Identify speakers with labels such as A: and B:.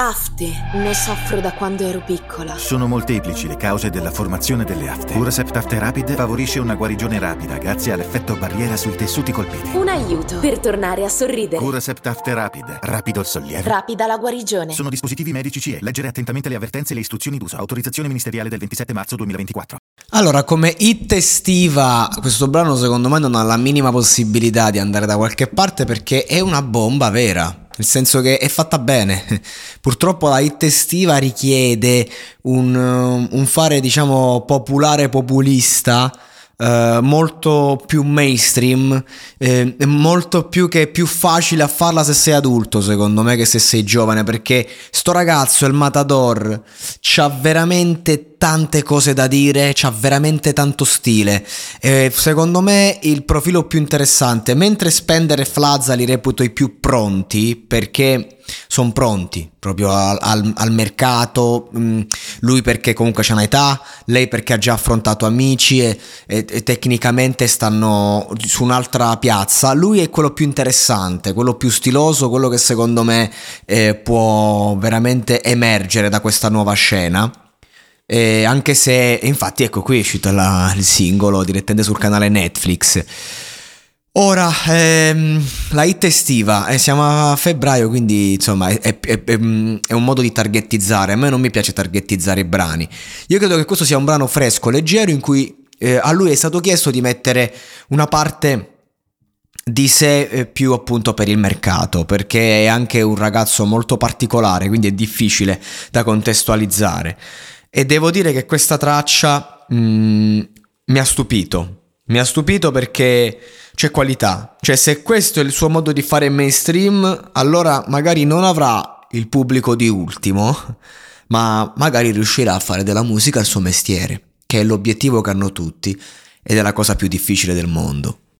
A: Afte, ne soffro da quando ero piccola.
B: Sono molteplici le cause della formazione delle afte. Curasept Afte Rapid favorisce una guarigione rapida grazie all'effetto barriera sui tessuti colpiti.
A: Un aiuto per tornare a sorridere.
B: Curasept Afte Rapid, rapido il sollievo.
A: Rapida la guarigione.
B: Sono dispositivi medici CE. Leggere attentamente le avvertenze e le istruzioni d'uso. Autorizzazione ministeriale del 27 marzo 2024.
C: Allora, come hit estiva, questo brano secondo me non ha la minima possibilità di andare da qualche parte perché è una bomba vera. Nel senso che è fatta bene. Purtroppo la hit estiva richiede un, un fare, diciamo, popolare populista. Uh, molto più mainstream, eh, molto più che più facile a farla se sei adulto, secondo me, che se sei giovane, perché sto ragazzo, il Matador, c'ha veramente tante cose da dire, c'ha veramente tanto stile. Eh, secondo me il profilo più interessante, mentre Spender e Flazza li reputo i più pronti, perché sono pronti proprio al, al, al mercato, mm, lui perché comunque c'è un'età, lei perché ha già affrontato amici e, e, e, tecnicamente stanno su un'altra piazza, lui è quello più interessante, quello più stiloso, quello che secondo me eh, può veramente emergere da questa nuova scena. Eh, anche se, infatti, ecco qui è uscito la, il singolo direttamente sul canale Netflix. Ora, ehm, la hit estiva, eh, siamo a febbraio, quindi insomma è, è, è, è, un modo di targettizzare. A me non mi piace targettizzare i brani. Io credo che questo sia un brano fresco, leggero, in cui eh, a lui è stato chiesto di mettere una parte di sé eh, più appunto per il mercato, perché è anche un ragazzo molto particolare, quindi è difficile da contestualizzare. E devo dire che questa traccia mh, mm, mi ha stupito. Mi ha stupito perché c'è qualità. Cioè, se questo è il suo modo di fare mainstream, allora magari non avrà il pubblico di ultimo, ma magari riuscirà a fare della musica il suo mestiere, che è l'obiettivo che hanno tutti ed è la cosa più difficile del mondo.